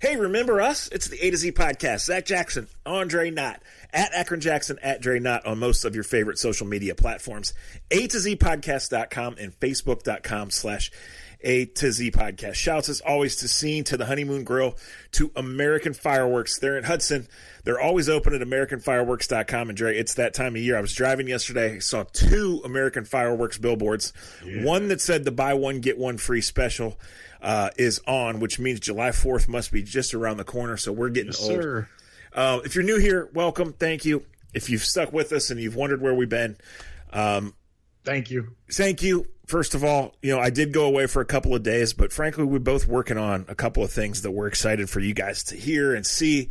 Hey, remember us? It's the A to Z podcast. Zach Jackson, Andre Knott, at Akron Jackson, at Dre Knott on most of your favorite social media platforms. A to Z podcast.com and Facebook.com slash A to Z podcast. Shouts as always to Scene, to the Honeymoon Grill, to American Fireworks. They're in Hudson. They're always open at AmericanFireworks.com. And Dre, it's that time of year. I was driving yesterday. I saw two American Fireworks billboards. Yeah. One that said the buy one, get one free special uh, is on, which means July 4th must be just around the corner. So we're getting yes, old. Uh, if you're new here, welcome. Thank you. If you've stuck with us and you've wondered where we've been, um, thank you. Thank you. First of all, you know, I did go away for a couple of days, but frankly, we're both working on a couple of things that we're excited for you guys to hear and see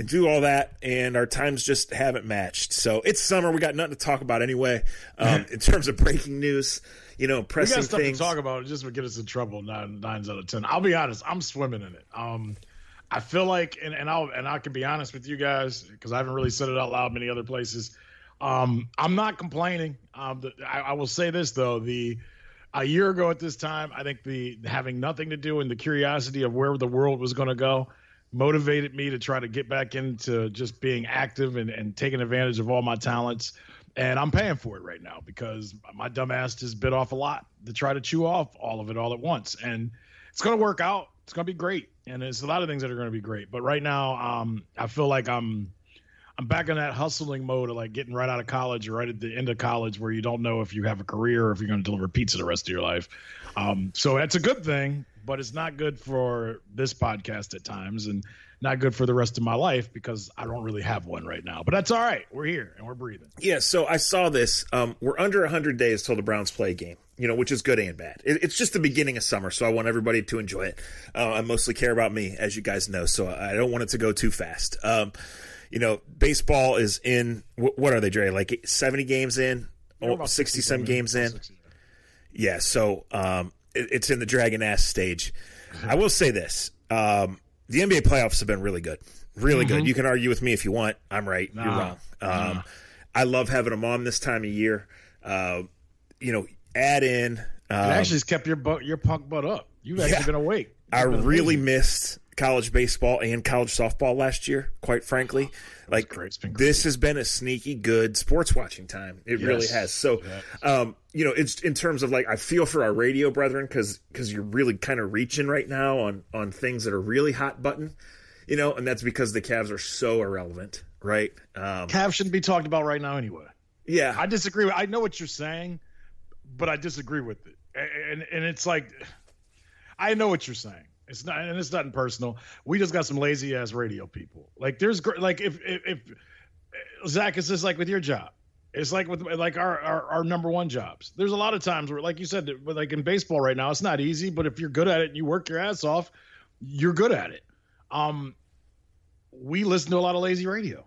and do all that. And our times just haven't matched. So it's summer. We got nothing to talk about anyway. Um, in terms of breaking news, you know, pressing we got stuff things. to talk about. It just would get us in trouble. Nine nines out of ten. I'll be honest. I'm swimming in it. Um, I feel like, and, and I'll and I can be honest with you guys because I haven't really said it out loud many other places. Um, I'm not complaining. Um, the, I, I will say this though: the a year ago at this time, I think the having nothing to do and the curiosity of where the world was going to go motivated me to try to get back into just being active and, and taking advantage of all my talents and I'm paying for it right now because my dumbass just bit off a lot to try to chew off all of it all at once, and it's going to work out. It's going to be great, and there's a lot of things that are going to be great. But right now, um, I feel like I'm I'm back in that hustling mode of like getting right out of college or right at the end of college where you don't know if you have a career or if you're going to deliver pizza the rest of your life. Um, so that's a good thing, but it's not good for this podcast at times. And not good for the rest of my life because I don't really have one right now. But that's all right. We're here and we're breathing. Yeah. So I saw this. Um, we're under 100 days till the Browns play a game. You know, which is good and bad. It, it's just the beginning of summer, so I want everybody to enjoy it. Uh, I mostly care about me, as you guys know, so I don't want it to go too fast. Um, you know, baseball is in. What are they, Dre? Like 70 games in, oh, 60 some games in. yeah. So um, it's in the dragon ass stage. I will say this. Um, the NBA playoffs have been really good, really mm-hmm. good. You can argue with me if you want. I'm right. Nah. You're wrong. Um, nah. I love having them on this time of year. Uh, you know, add in. Um, it actually kept your butt, your punk butt up. You've actually yeah, been awake. You've I been really missed college baseball and college softball last year. Quite frankly, like this has been a sneaky good sports watching time. It yes. really has. So, um, you know, it's in terms of like I feel for our radio brethren because because you're really kind of reaching right now on on things that are really hot button. You know, and that's because the Cavs are so irrelevant, right? Um, Cavs shouldn't be talked about right now anyway. Yeah, I disagree. With, I know what you're saying, but I disagree with it. And and it's like, I know what you're saying it's not, and it's nothing personal. We just got some lazy ass radio people. Like there's like if if, if Zach, it's just like with your job. It's like with like our, our, our number one jobs. There's a lot of times where, like you said, like in baseball right now, it's not easy. But if you're good at it and you work your ass off, you're good at it. Um, we listen to a lot of lazy radio.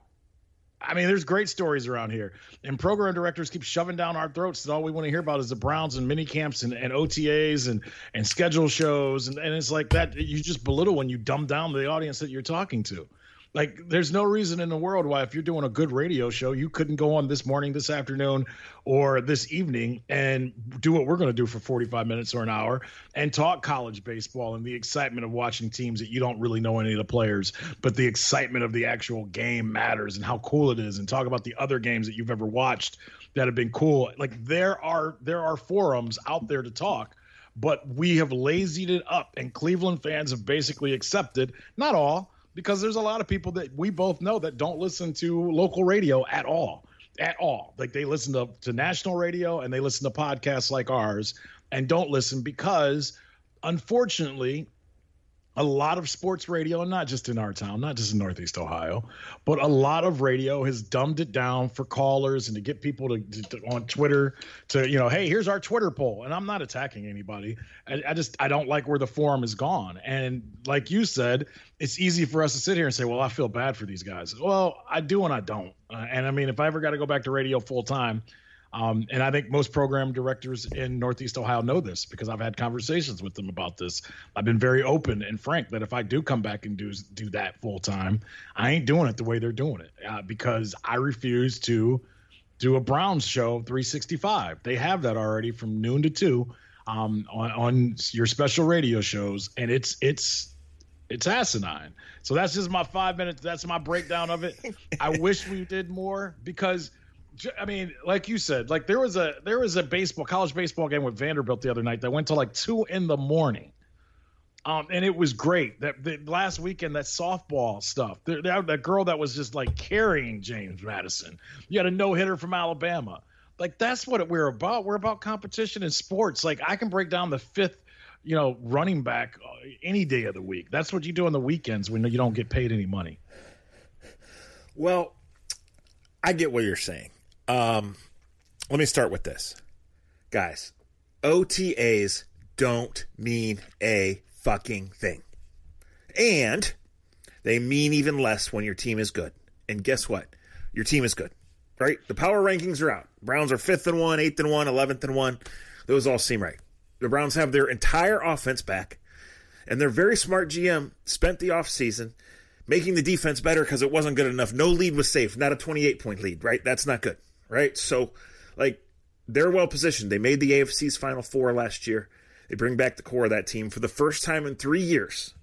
I mean, there's great stories around here, and program directors keep shoving down our throats that all we want to hear about is the Browns and mini camps and, and OTAs and and schedule shows, and, and it's like that. You just belittle when you dumb down the audience that you're talking to. Like, there's no reason in the world why, if you're doing a good radio show, you couldn't go on this morning, this afternoon, or this evening and do what we're going to do for 45 minutes or an hour and talk college baseball and the excitement of watching teams that you don't really know any of the players, but the excitement of the actual game matters and how cool it is, and talk about the other games that you've ever watched that have been cool. Like, there are there are forums out there to talk but we have lazied it up and Cleveland fans have basically accepted, not all, because there's a lot of people that we both know that don't listen to local radio at all at all. Like they listen to, to national radio and they listen to podcasts like ours and don't listen because unfortunately a lot of sports radio, and not just in our town, not just in Northeast Ohio, but a lot of radio has dumbed it down for callers and to get people to, to, on Twitter to, you know, hey, here's our Twitter poll. And I'm not attacking anybody. I, I, just I don't like where the forum has gone. And like you said, it's easy for us to sit here and say, well, I feel bad for these guys. Well, I do and I don't. Uh, and I mean, if I ever got to go back to radio full time, um, and I think most program directors in Northeast Ohio know this because I've had conversations with them about this. I've been very open and frank that if I do come back and do do that full time, I ain't doing it the way they're doing it uh, because I refuse to do a Browns show 365. They have that already from noon to two um, on, on your special radio shows, and it's it's It's asinine. So that's just my five minutes. That's my breakdown of it. I wish we did more because, I mean, like you said, like there was a there was a baseball college baseball game with Vanderbilt the other night that went to like two in the morning. Um, and it was great that the, last weekend that softball stuff. The, that, that girl that was just like carrying James Madison. You had a no hitter from Alabama. Like that's what we're about. We're about competition in sports. Like I can break down the fifth, you know, running back uh, any day of the week. That's what you do on the weekends when you don't get paid any money. Well, I get what you're saying. Um, let me start with this, guys. OTAs don't mean a fucking thing. And they mean even less when your team is good. And guess what? Your team is good, right? The power rankings are out. Browns are fifth and one, eighth and one, eleventh and one. Those all seem right. The Browns have their entire offense back, and their very smart GM spent the offseason making the defense better because it wasn't good enough. No lead was safe, not a 28 point lead, right? That's not good, right? So, like, they're well positioned. They made the AFC's Final Four last year. They bring back the core of that team for the first time in three years.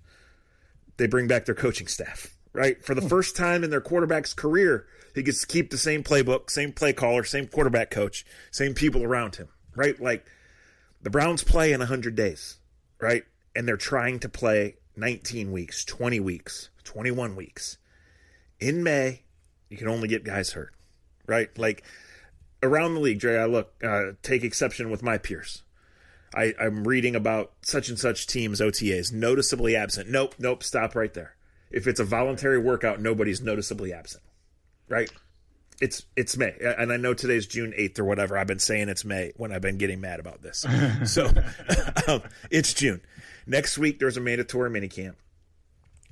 They bring back their coaching staff, right? For the hmm. first time in their quarterback's career, he gets to keep the same playbook, same play caller, same quarterback coach, same people around him, right? Like the Browns play in 100 days, right? And they're trying to play 19 weeks, 20 weeks, 21 weeks. In May, you can only get guys hurt, right? Like around the league, Dre, I look, uh, take exception with my peers. I, I'm reading about such and such teams OTAs noticeably absent. Nope, nope, stop right there. If it's a voluntary workout, nobody's noticeably absent. Right? It's it's May, and I know today's June eighth or whatever. I've been saying it's May when I've been getting mad about this. so um, it's June. Next week there's a mandatory minicamp.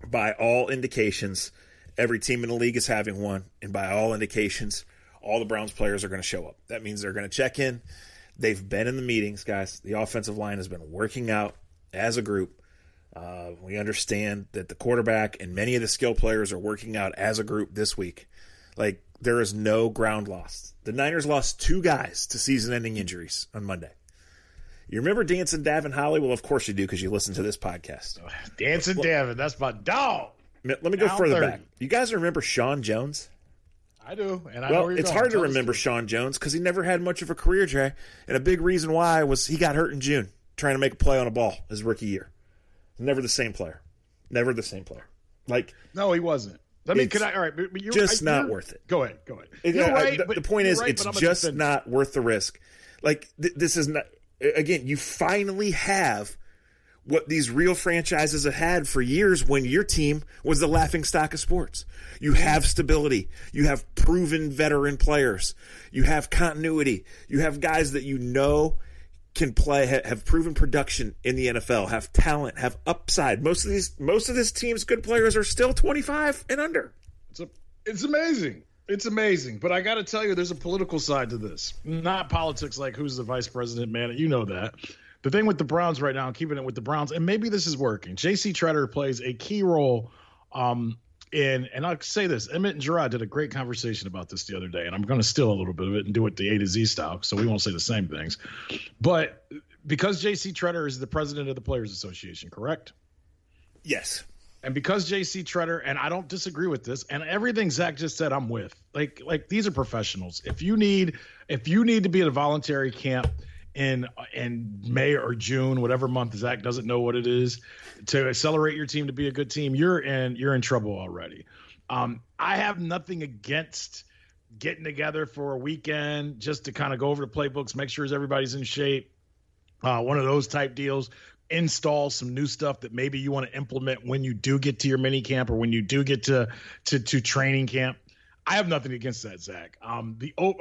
By all indications, every team in the league is having one, and by all indications, all the Browns players are going to show up. That means they're going to check in They've been in the meetings, guys. The offensive line has been working out as a group. Uh, we understand that the quarterback and many of the skill players are working out as a group this week. Like, there is no ground lost. The Niners lost two guys to season ending injuries on Monday. You remember Dancing Davin Holly? Well, of course you do because you listen to this podcast. Dancing well, Davin, that's my dog. Let me go further 30. back. You guys remember Sean Jones? I do, and I well, it's hard to remember Sean Jones because he never had much of a career, Jay. And a big reason why was he got hurt in June trying to make a play on a ball his rookie year. Never the same player. Never the same player. Like no, he wasn't. I mean, could I? All right, but, you're just I, not you're, worth it. Go ahead, go ahead. You're right, the, the, point is, right, it's just not worth the risk. Like th- this is not. Again, you finally have what these real franchises have had for years when your team was the laughing stock of sports. You have stability. You have proven veteran players. You have continuity. You have guys that you know can play, have proven production in the NFL, have talent, have upside. Most of these, most of this team's good players are still 25 and under. It's a, it's amazing. It's amazing, but I got to tell you, there's a political side to this. Not politics like who's the vice president, man. You know that the thing with the Browns right now, keeping it with the Browns, and maybe this is working. J.C. Tretter plays a key role um, in, and I'll say this: Emmett and Gerard did a great conversation about this the other day, and I'm going to steal a little bit of it and do it the A to Z style, so we won't say the same things. But because J.C. Tretter is the president of the Players Association, correct? Yes. And because JC Tretter, and I don't disagree with this, and everything Zach just said, I'm with. Like, like these are professionals. If you need, if you need to be at a voluntary camp, in in May or June, whatever month Zach doesn't know what it is, to accelerate your team to be a good team, you're in you're in trouble already. Um, I have nothing against getting together for a weekend just to kind of go over the playbooks, make sure everybody's in shape. Uh, one of those type deals. Install some new stuff that maybe you want to implement when you do get to your mini camp or when you do get to to, to training camp. I have nothing against that, Zach. Um, the oh,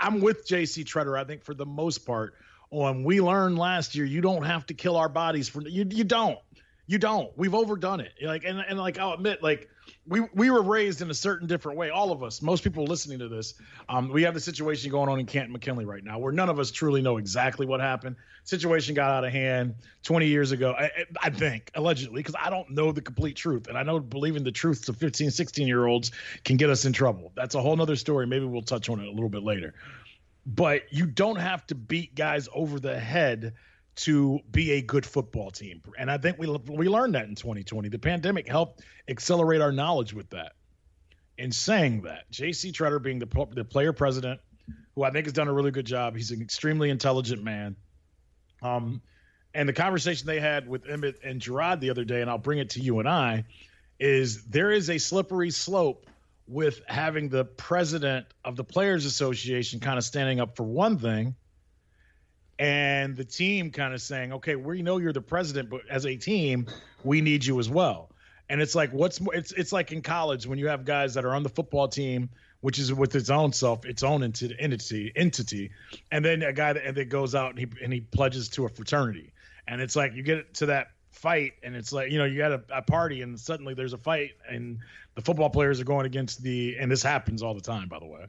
I'm with JC Tretter. I think for the most part, on we learned last year you don't have to kill our bodies for you you don't you don't. We've overdone it. Like and, and like i'll admit like we we were raised in a certain different way all of us. Most people listening to this um, we have the situation going on in canton mckinley right now where none of us truly know exactly what happened. Situation got out of hand 20 years ago i, I think allegedly because i don't know the complete truth and i know believing the truth to 15 16 year olds can get us in trouble. That's a whole nother story. Maybe we'll touch on it a little bit later but you don't have to beat guys over the head to be a good football team. And I think we we learned that in 2020. The pandemic helped accelerate our knowledge with that. In saying that, J.C. Tretter being the the player president, who I think has done a really good job. He's an extremely intelligent man. Um, and the conversation they had with Emmett and Gerard the other day, and I'll bring it to you and I, is there is a slippery slope with having the president of the Players Association kind of standing up for one thing and the team kind of saying, okay, we know you're the president, but as a team, we need you as well. And it's like, what's more, it's, it's like in college when you have guys that are on the football team, which is with its own self, its own entity, entity, and then a guy that, that goes out and he, and he pledges to a fraternity. And it's like, you get to that fight and it's like, you know, you got a, a party and suddenly there's a fight and the football players are going against the, and this happens all the time, by the way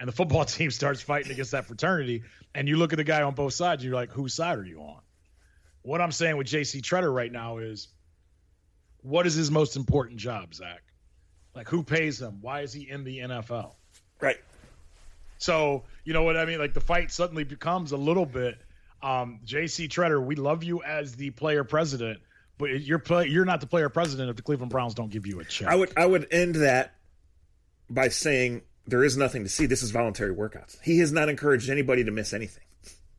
and the football team starts fighting against that fraternity, and you look at the guy on both sides, you're like, whose side are you on? What I'm saying with JC Tretter right now is, what is his most important job, Zach? Like, who pays him? Why is he in the NFL? Right. So, you know what I mean? Like, the fight suddenly becomes a little bit um, JC Tretter, we love you as the player president, but you're play, you're not the player president if the Cleveland Browns don't give you a check. I would I would end that by saying there is nothing to see. This is voluntary workouts. He has not encouraged anybody to miss anything.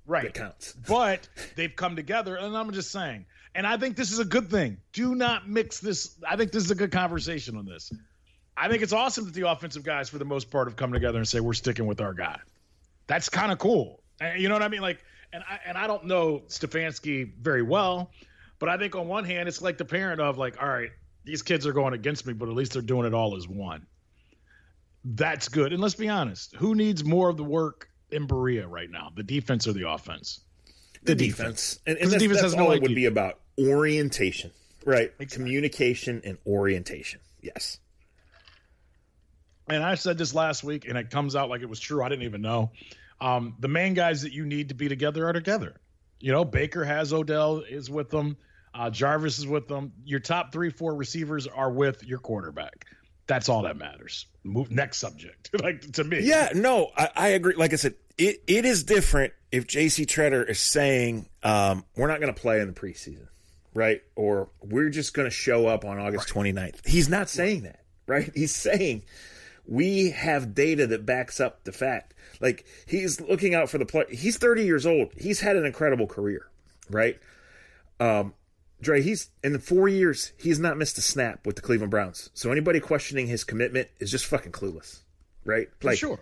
Right. That counts. but they've come together, and I'm just saying. And I think this is a good thing. Do not mix this. I think this is a good conversation on this. I think it's awesome that the offensive guys, for the most part, have come together and say we're sticking with our guy. That's kind of cool. You know what I mean? Like, and I and I don't know Stefanski very well, but I think on one hand, it's like the parent of like, all right, these kids are going against me, but at least they're doing it all as one that's good. And let's be honest, who needs more of the work in Berea right now, the defense or the offense? The, the defense. defense. And, and that's, defense that's all no it would be about orientation, right? Exactly. Communication and orientation. Yes. And I said this last week, and it comes out like it was true. I didn't even know. Um, the main guys that you need to be together are together. You know, Baker has Odell is with them. Uh, Jarvis is with them. Your top three, four receivers are with your quarterback. That's all that matters. Move next subject. like to me. Yeah, no, I, I, agree. Like I said, it, it is different if JC Tretter is saying um, we're not going to play in the preseason, right? Or we're just going to show up on August right. 29th. He's not saying that, right? He's saying we have data that backs up the fact. Like he's looking out for the play. He's 30 years old. He's had an incredible career, right? Um, Dre, he's in the four years, he's not missed a snap with the Cleveland Browns. So anybody questioning his commitment is just fucking clueless, right? For like, sure.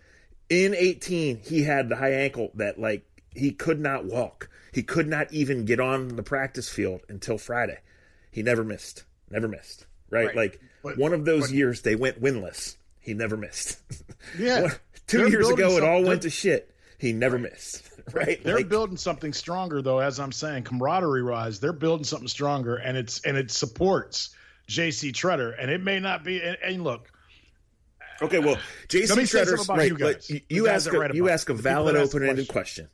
In 18, he had the high ankle that, like, he could not walk. He could not even get on the practice field until Friday. He never missed. Never missed. Right? right. Like, but, one of those but, years, they went winless. He never missed. Yeah. Two years ago, it all went to shit. He never missed. right? They're like, building something stronger, though. As I'm saying, camaraderie rise. They're building something stronger, and it's and it supports J.C. Tretter. And it may not be. And, and look, okay, well, J.C. Tretter's right. You, but you, you ask a, right you ask a valid open-ended question.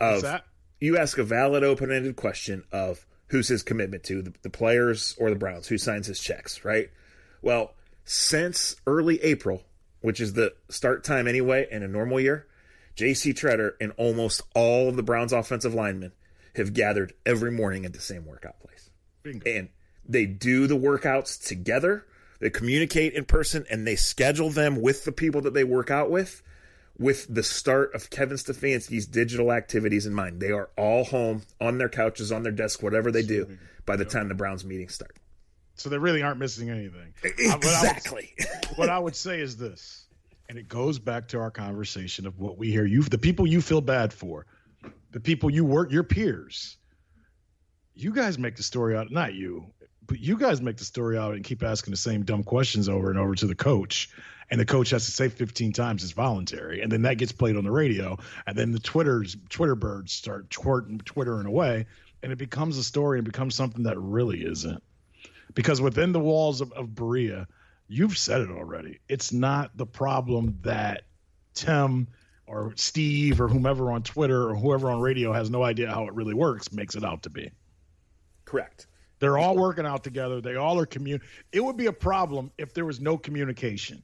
question of you ask a valid open-ended question of who's his commitment to the, the players or the Browns, who signs his checks, right? Well, since early April, which is the start time anyway in a normal year, J.C. Tretter and almost all of the Browns' offensive linemen have gathered every morning at the same workout place. Bingo. And they do the workouts together. They communicate in person and they schedule them with the people that they work out with with the start of Kevin Stefanski's digital activities in mind. They are all home on their couches, on their desk, whatever they do by the time the Browns meetings start. So they really aren't missing anything. Exactly. What I would, what I would say is this and it goes back to our conversation of what we hear you, the people you feel bad for, the people you work, your peers. You guys make the story out, not you, but you guys make the story out and keep asking the same dumb questions over and over to the coach. And the coach has to say 15 times it's voluntary. And then that gets played on the radio. And then the Twitter's Twitter birds start twerting, twittering away. And it becomes a story and becomes something that really isn't. Because within the walls of, of Berea, you've said it already. It's not the problem that Tim or Steve or whomever on Twitter or whoever on radio has no idea how it really works makes it out to be. Correct. They're all working out together. They all are commun. It would be a problem if there was no communication.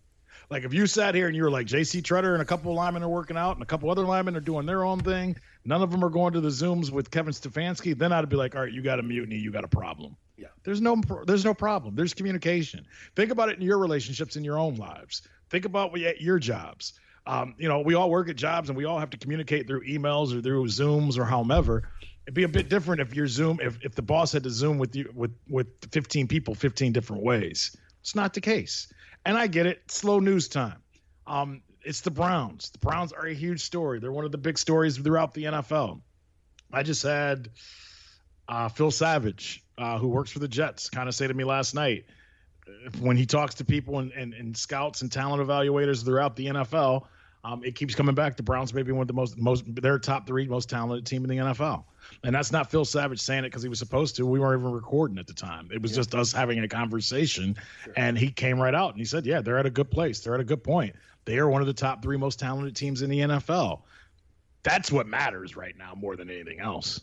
Like if you sat here and you were like J.C. Tretter and a couple of linemen are working out and a couple other linemen are doing their own thing, none of them are going to the Zooms with Kevin Stefanski, then I'd be like, all right, you got a mutiny, you got a problem. Yeah. There's no there's no problem. There's communication. Think about it in your relationships in your own lives. Think about at your jobs. Um, you know, we all work at jobs and we all have to communicate through emails or through Zooms or however. It'd be a bit different if your Zoom if, if the boss had to Zoom with you with with 15 people 15 different ways. It's not the case. And I get it. Slow news time. Um, it's the Browns. The Browns are a huge story. They're one of the big stories throughout the NFL. I just had uh, Phil Savage, uh, who works for the Jets, kind of say to me last night when he talks to people and, and, and scouts and talent evaluators throughout the NFL, um, it keeps coming back. The Browns may be one of the most most their top three most talented team in the NFL, and that's not Phil Savage saying it because he was supposed to. We weren't even recording at the time. It was yeah. just us having a conversation, sure. and he came right out and he said, "Yeah, they're at a good place. They're at a good point. They are one of the top three most talented teams in the NFL. That's what matters right now more than anything else."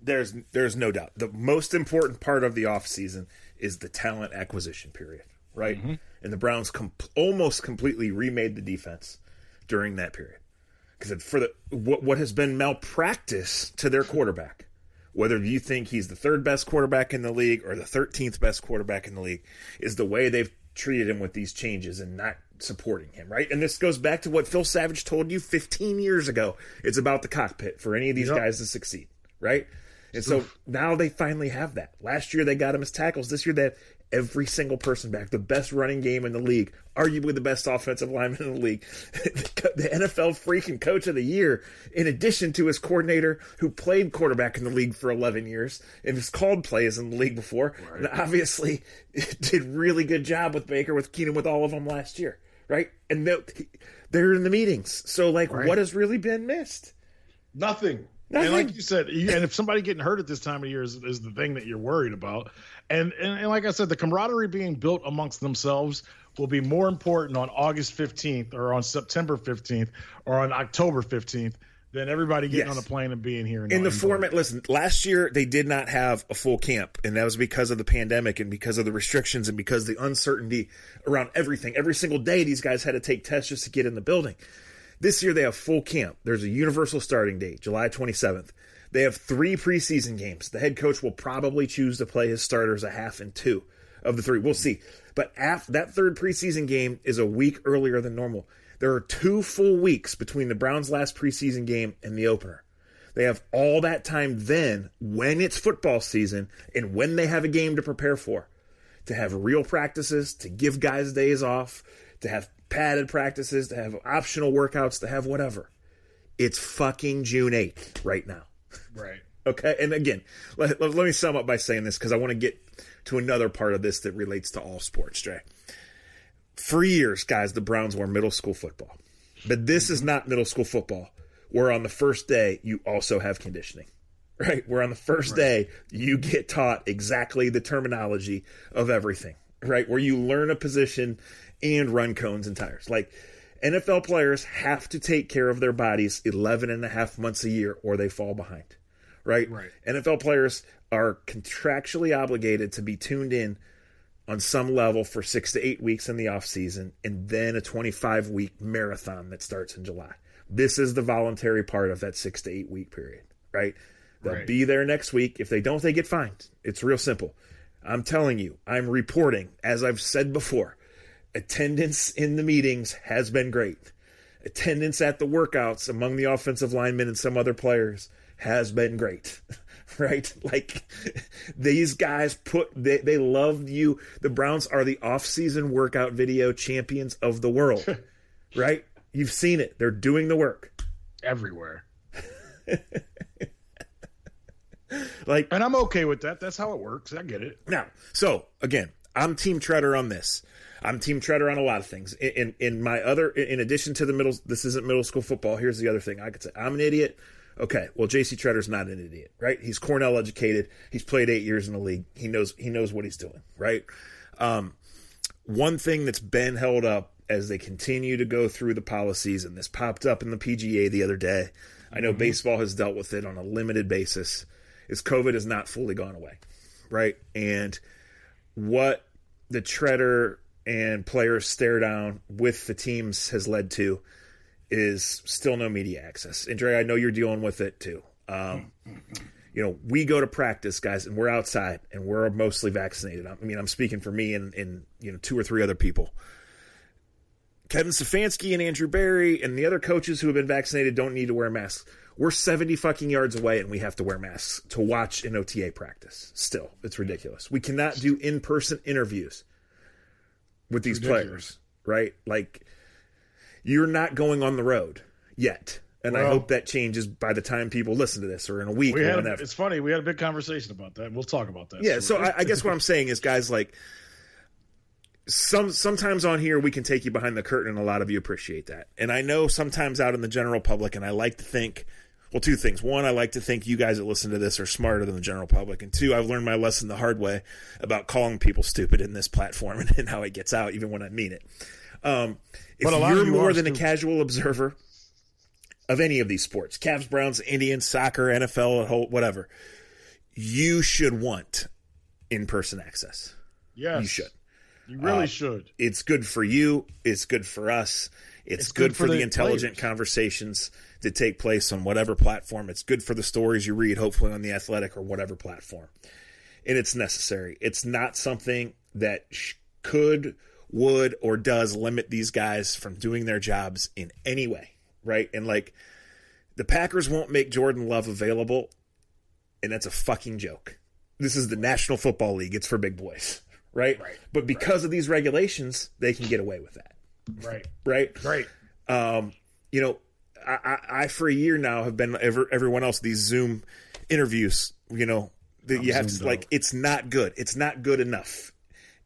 There's there's no doubt. The most important part of the offseason is the talent acquisition period, right? Mm-hmm. And the Browns com- almost completely remade the defense during that period because for the what what has been malpractice to their quarterback, whether you think he's the third best quarterback in the league or the 13th best quarterback in the league, is the way they've treated him with these changes and not supporting him, right? And this goes back to what Phil Savage told you 15 years ago. It's about the cockpit for any of these yep. guys to succeed, right? And so now they finally have that. Last year they got him as tackles. This year they have every single person back. The best running game in the league, arguably the best offensive lineman in the league, the NFL freaking coach of the year, in addition to his coordinator who played quarterback in the league for 11 years and has called plays in the league before. Right. And obviously did really good job with Baker, with Keenum, with all of them last year, right? And they're in the meetings. So, like, right. what has really been missed? Nothing. Nothing. And like you said, and if somebody getting hurt at this time of year is, is the thing that you're worried about, and, and, and like I said, the camaraderie being built amongst themselves will be more important on August 15th or on September 15th or on October 15th than everybody getting yes. on a plane and being here. In the format, listen, last year they did not have a full camp, and that was because of the pandemic and because of the restrictions and because the uncertainty around everything. Every single day, these guys had to take tests just to get in the building. This year they have full camp. There's a universal starting date, July 27th. They have three preseason games. The head coach will probably choose to play his starters a half and two of the three. We'll see. But after, that third preseason game is a week earlier than normal. There are two full weeks between the Browns' last preseason game and the opener. They have all that time then, when it's football season and when they have a game to prepare for, to have real practices, to give guys days off, to have padded practices, to have optional workouts, to have whatever. It's fucking June 8th right now. Right. okay. And again, let, let, me sum up by saying this because I want to get to another part of this that relates to all sports, Jay. For years, guys, the Browns were middle school football. But this is not middle school football, where on the first day you also have conditioning right? Where on the first right. day you get taught exactly the terminology of everything, right? Where you learn a position and run cones and tires. Like NFL players have to take care of their bodies 11 and a half months a year or they fall behind. Right? Right. NFL players are contractually obligated to be tuned in on some level for 6 to 8 weeks in the off season and then a 25 week marathon that starts in July. This is the voluntary part of that 6 to 8 week period, right? They'll right. be there next week. If they don't, they get fined. It's real simple. I'm telling you, I'm reporting, as I've said before, attendance in the meetings has been great. Attendance at the workouts among the offensive linemen and some other players has been great. right? Like these guys put they, they love you. The Browns are the off-season workout video champions of the world. right? You've seen it. They're doing the work everywhere. like and I'm okay with that. That's how it works. I get it. Now, so again, I'm team Tretter on this. I'm Team Tretter on a lot of things. In, in, in my other, in addition to the middle, this isn't middle school football. Here's the other thing I could say: I'm an idiot. Okay, well, J.C. Tretter's not an idiot, right? He's Cornell educated. He's played eight years in the league. He knows he knows what he's doing, right? Um, one thing that's been held up as they continue to go through the policies, and this popped up in the PGA the other day. I know mm-hmm. baseball has dealt with it on a limited basis. Is COVID has not fully gone away, right? And what the Tretter and players stare down with the teams has led to is still no media access. And Dre, I know you're dealing with it too. Um, you know, we go to practice, guys, and we're outside and we're mostly vaccinated. I mean, I'm speaking for me and, and you know two or three other people. Kevin Stefanski and Andrew Berry and the other coaches who have been vaccinated don't need to wear masks. We're 70 fucking yards away and we have to wear masks to watch an OTA practice. Still, it's ridiculous. We cannot do in person interviews with these players, right? Like, you're not going on the road yet. And well, I hope that changes by the time people listen to this or in a week we or whenever. A, it's funny. We had a big conversation about that. We'll talk about that. Yeah. So, so I, I guess what I'm saying is, guys, like, some sometimes on here we can take you behind the curtain and a lot of you appreciate that and i know sometimes out in the general public and i like to think well two things one i like to think you guys that listen to this are smarter than the general public and two i've learned my lesson the hard way about calling people stupid in this platform and, and how it gets out even when i mean it um, if you're you more than stupid. a casual observer of any of these sports Cavs, Browns, Indians, soccer, NFL, whatever you should want in person access. Yes. You should. You really uh, should. It's good for you. It's good for us. It's, it's good, good, for, the, the intelligent players. conversations that take place on whatever platform. It's good for the stories you read, hopefully on the athletic or whatever platform. And it's necessary. It's not something that sh- could, would, or does limit these guys from doing their jobs in any way, right? And like, the Packers won't make Jordan Love available, and that's a fucking joke. This is the National Football League. It's for big boys right? right. But because right. of these regulations, they can get away with that. Right. Right. Right. Um, you know, I, I, I, for a year now have been ever, everyone else these Zoom interviews. You know, that you have to like it's not good. It's not good enough.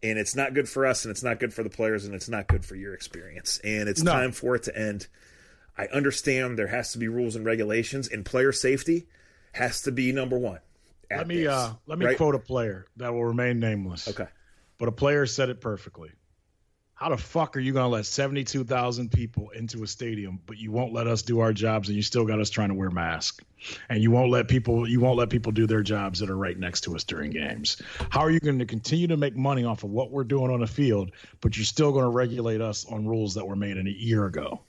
And it's not good for us, and it's not good for the players, and it's not good for your experience. And it's no. time for it to end. I understand there has to be rules and regulations, and player safety has to be number one. Let me this, uh, let me right? quote a player that will remain nameless. Okay. But a player said it perfectly. How the fuck are you going to let 72,000 people into a stadium, but you won't let us do our jobs and you still got us trying to wear masks? And you won't let people you won't let people do their jobs that are right next to us during games. How are you going to continue to make money off of what we're doing on the field, but you're still going to regulate us on rules that were made in a year ago?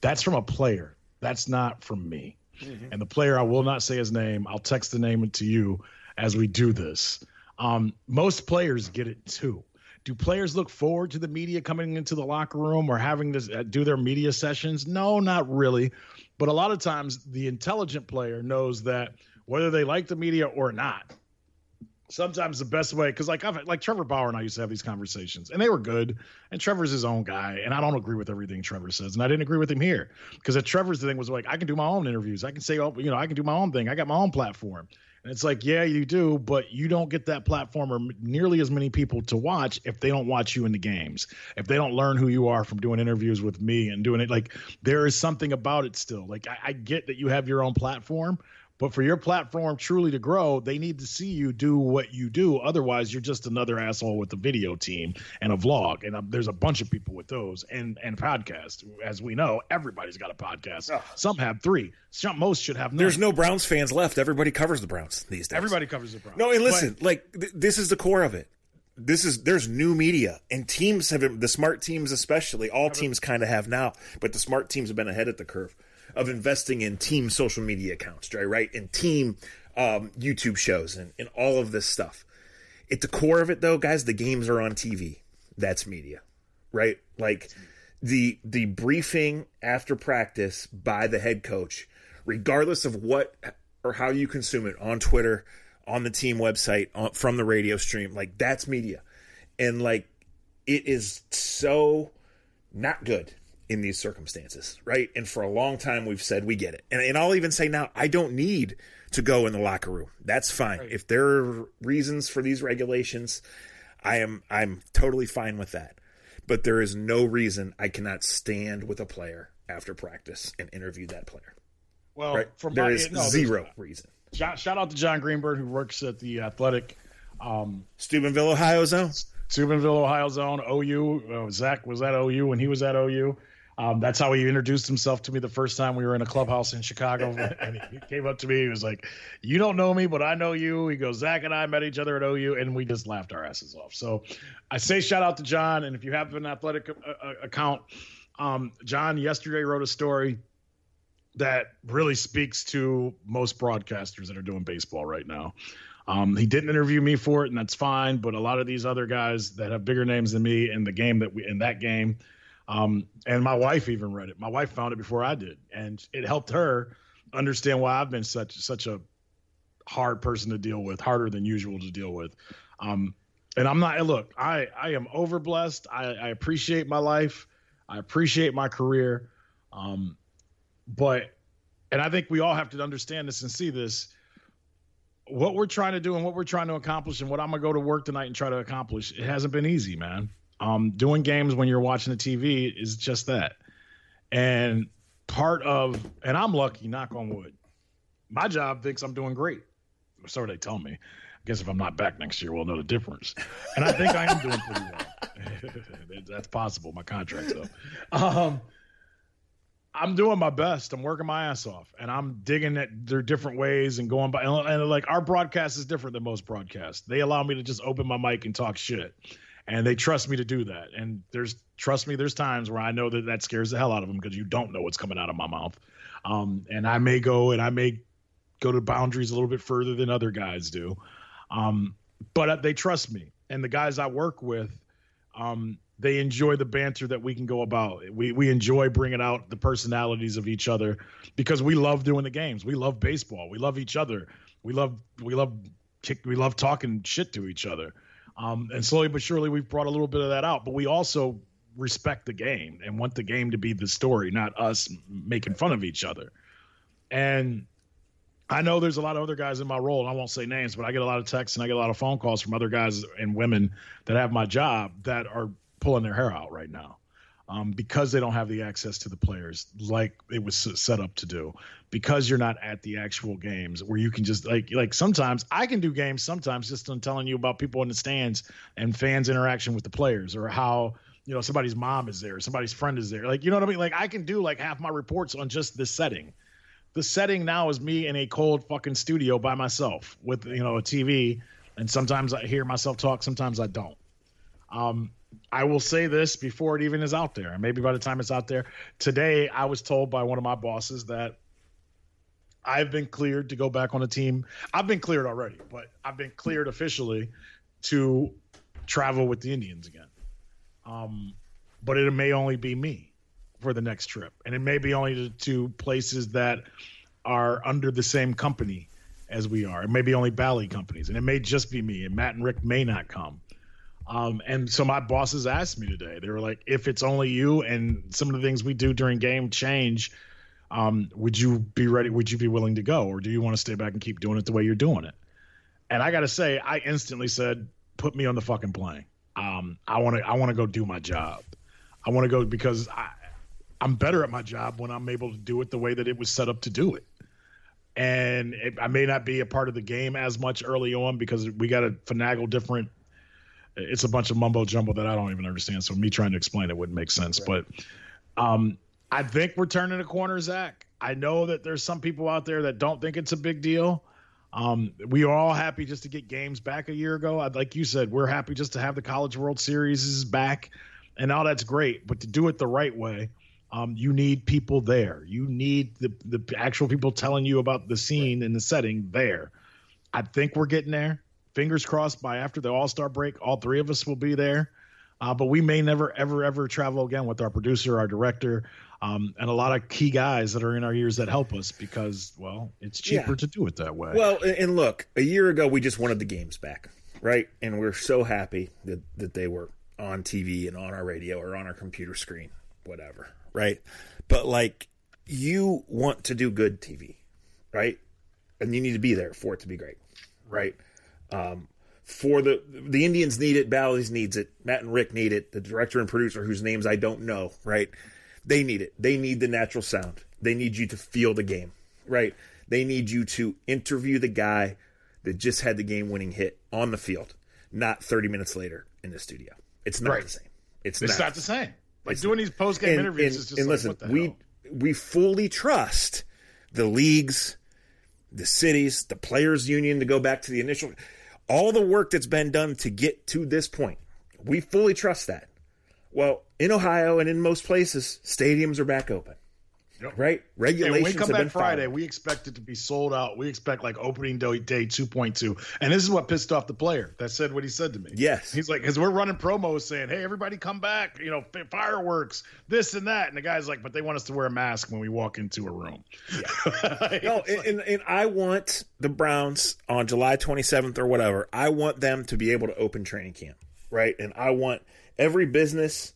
That's from a player. That's not from me. Mm-hmm. And the player, I will not say his name. I'll text the name to you as we do this. Um, most players get it too. Do players look forward to the media coming into the locker room or having to uh, do their media sessions? No, not really. But a lot of times, the intelligent player knows that whether they like the media or not, sometimes the best way because like I've like Trevor Bauer and I used to have these conversations and they were good and Trevor's his own guy and I don't agree with everything Trevor says and I didn't agree with him here because at Trevor's the thing was like I can do my own interviews I can say oh you know I can do my own thing I got my own platform and it's like, yeah, you do, but you don't get that platform or nearly as many people to watch if they don't watch you in the games. If they don't learn who you are from doing interviews with me and doing it, like there is something about it still. Like I, I get that you have your own platform, but for your platform truly to grow, they need to see you do what you do. Otherwise, you're just another asshole with a video team and a vlog. And um, there's a bunch of people with those and and podcast. As we know, everybody's got a podcast. Oh. Some have three. Some most should have. None. There's no Browns fans left. Everybody covers the Browns these days. Everybody covers the Browns. No, and listen, but, like th- this is the core of it. This is there's new media and teams have the smart teams especially. All teams kind of have now, but the smart teams have been ahead of the curve of investing in team social media accounts, right? And team um, YouTube shows and, and all of this stuff. At the core of it, though, guys, the games are on TV. That's media, right? Like the the briefing after practice by the head coach, regardless of what or how you consume it on Twitter, on the team website, on, from the radio stream, like that's media, and like it is so not good in these circumstances, right? And for a long time, we've said we get it. And, and I'll even say now, I don't need to go in the locker room. That's fine. Right. If there are reasons for these regulations, I am I'm totally fine with that. But there is no reason I cannot stand with a player after practice and interview that player. Well, right? from there my, is no, zero reason. Shout, shout, out to John Greenberg who works at the Athletic. Um, Steubenville, Ohio zone. Steubenville, Ohio zone. OU. Uh, Zach was at OU when he was at OU. Um, that's how he introduced himself to me the first time we were in a clubhouse in Chicago. and he came up to me. He was like, You don't know me, but I know you. He goes, Zach and I met each other at OU, and we just laughed our asses off. So I say shout out to John. And if you have an athletic uh, uh account, Um, John yesterday wrote a story that really speaks to most broadcasters that are doing baseball right now. Um, he didn't interview me for it, and that's fine. But a lot of these other guys that have bigger names than me in the game that we in that game, um, and my wife even read it. My wife found it before I did, and it helped her understand why I've been such such a hard person to deal with, harder than usual to deal with. Um, and I'm not. Look, I I am overblessed. I, I appreciate my life. I appreciate my career. Um, but, and I think we all have to understand this and see this what we're trying to do and what we're trying to accomplish and what I'm gonna go to work tonight and try to accomplish. It hasn't been easy, man. Um, doing games when you're watching the TV is just that. And part of, and I'm lucky, knock on wood. My job thinks I'm doing great. So they tell me. I guess if I'm not back next year, we'll know the difference. And I think I am doing pretty well. That's possible. My contract, though. Um, I'm doing my best. I'm working my ass off, and I'm digging at their different ways and going by. And, and, like our broadcast is different than most broadcasts. They allow me to just open my mic and talk shit, and they trust me to do that. And there's trust me, there's times where I know that that scares the hell out of them because you don't know what's coming out of my mouth. Um, and I may go and I may go to boundaries a little bit further than other guys do, um, but they trust me. And the guys I work with, um, they enjoy the banter that we can go about. We we enjoy bringing out the personalities of each other because we love doing the games. We love baseball. We love each other. We love we love kick. We love talking shit to each other. Um, and slowly but surely, we've brought a little bit of that out. But we also respect the game and want the game to be the story, not us making fun of each other. And I know there's a lot of other guys in my role, and I won't say names, but I get a lot of texts and I get a lot of phone calls from other guys and women that have my job that are pulling their hair out right now um, because they don't have the access to the players like it was set up to do because you're not at the actual games where you can just like like sometimes I can do games sometimes just on telling you about people in the stands and fans interaction with the players or how you know somebody's mom is there somebody's friend is there like you know what I mean? Like I can do like half my reports on just this setting. The setting now is me in a cold fucking studio by myself with you know a TV and sometimes I hear myself talk sometimes I don't um I will say this before it even is out there. And maybe by the time it's out there, today I was told by one of my bosses that I've been cleared to go back on the team. I've been cleared already, but I've been cleared officially to travel with the Indians again. Um, but it may only be me for the next trip, and it may be only to places that are under the same company as we are. It may be only Bally companies, and it may just be me. And Matt and Rick may not come. Um, and so my bosses asked me today. They were like, "If it's only you and some of the things we do during game change, um, would you be ready? Would you be willing to go, or do you want to stay back and keep doing it the way you're doing it?" And I got to say, I instantly said, "Put me on the fucking plane. Um, I want to. I want to go do my job. I want to go because I, I'm better at my job when I'm able to do it the way that it was set up to do it." And it, I may not be a part of the game as much early on because we got to finagle different it's a bunch of mumbo jumbo that I don't even understand. So me trying to explain it wouldn't make sense. Right. But um, I think we're turning a corner, Zach. I know that there's some people out there that don't think it's a big deal. Um, we are all happy just to get games back a year ago. I'd, like you said, we're happy just to have the College World Series is back, and all that's great. But to do it the right way, um, you need people there. You need the the actual people telling you about the scene and the setting there. I think we're getting there fingers crossed by after the All Star break, all three of us will be there. Uh, but we may never, ever, ever travel again with our producer, our director, um, and a lot of key guys that are in our ears that help us because, well, it's cheaper yeah. to do it that way. Well, and look, a year ago we just wanted the games back, right? And we're so happy that that they were on TV and on our radio or on our computer screen, whatever, right? But like, you want to do good TV, right? And you need to be there for it to be great, right? Um, for the the Indians need it, Bally's needs it, Matt and Rick need it, the director and producer whose names I don't know, right? They need it. They need the natural sound. They need you to feel the game, right? They need you to interview the guy that just had the game winning hit on the field, not 30 minutes later in the studio. It's not right. the same. It's, it's not, not, the same. Like it's doing these post game interviews and, is just and like, listen, we we fully trust the leagues, the cities, the players union to go back to the initial all the work that's been done to get to this point. We fully trust that. Well, in Ohio and in most places, stadiums are back open. Yep. Right? Regulations. And when we come back Friday, followed. we expect it to be sold out. We expect like opening day, day 2.2. And this is what pissed off the player that said what he said to me. Yes. He's like, because we're running promos saying, hey, everybody come back, you know, fireworks, this and that. And the guy's like, but they want us to wear a mask when we walk into a room. Yeah. no, and, and I want the Browns on July 27th or whatever, I want them to be able to open training camp. Right. And I want every business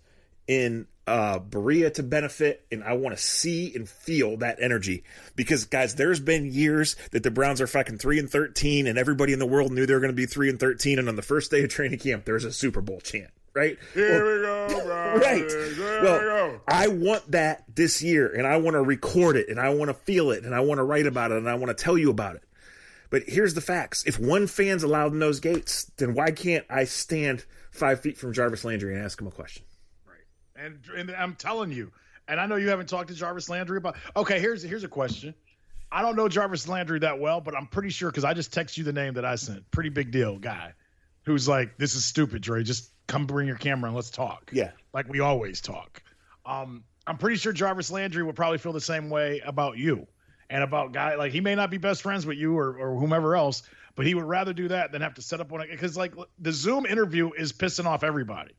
in uh, Berea to benefit, and I want to see and feel that energy because, guys, there's been years that the Browns are fucking three and thirteen, and everybody in the world knew they were going to be three and thirteen, and on the first day of training camp, there's a Super Bowl chant, right? Here we go, right? There well, we go. I want that this year, and I want to record it, and I want to feel it, and I want to write about it, and I want to tell you about it. But here's the facts: if one fan's allowed in those gates, then why can't I stand five feet from Jarvis Landry and ask him a question? And, and I'm telling you, and I know you haven't talked to Jarvis Landry about. Okay, here's here's a question. I don't know Jarvis Landry that well, but I'm pretty sure because I just text you the name that I sent. Pretty big deal guy, who's like, "This is stupid, Dre. Just come bring your camera and let's talk." Yeah, like we always talk. Um, I'm pretty sure Jarvis Landry would probably feel the same way about you and about guy like he may not be best friends with you or, or whomever else, but he would rather do that than have to set up one because like the Zoom interview is pissing off everybody.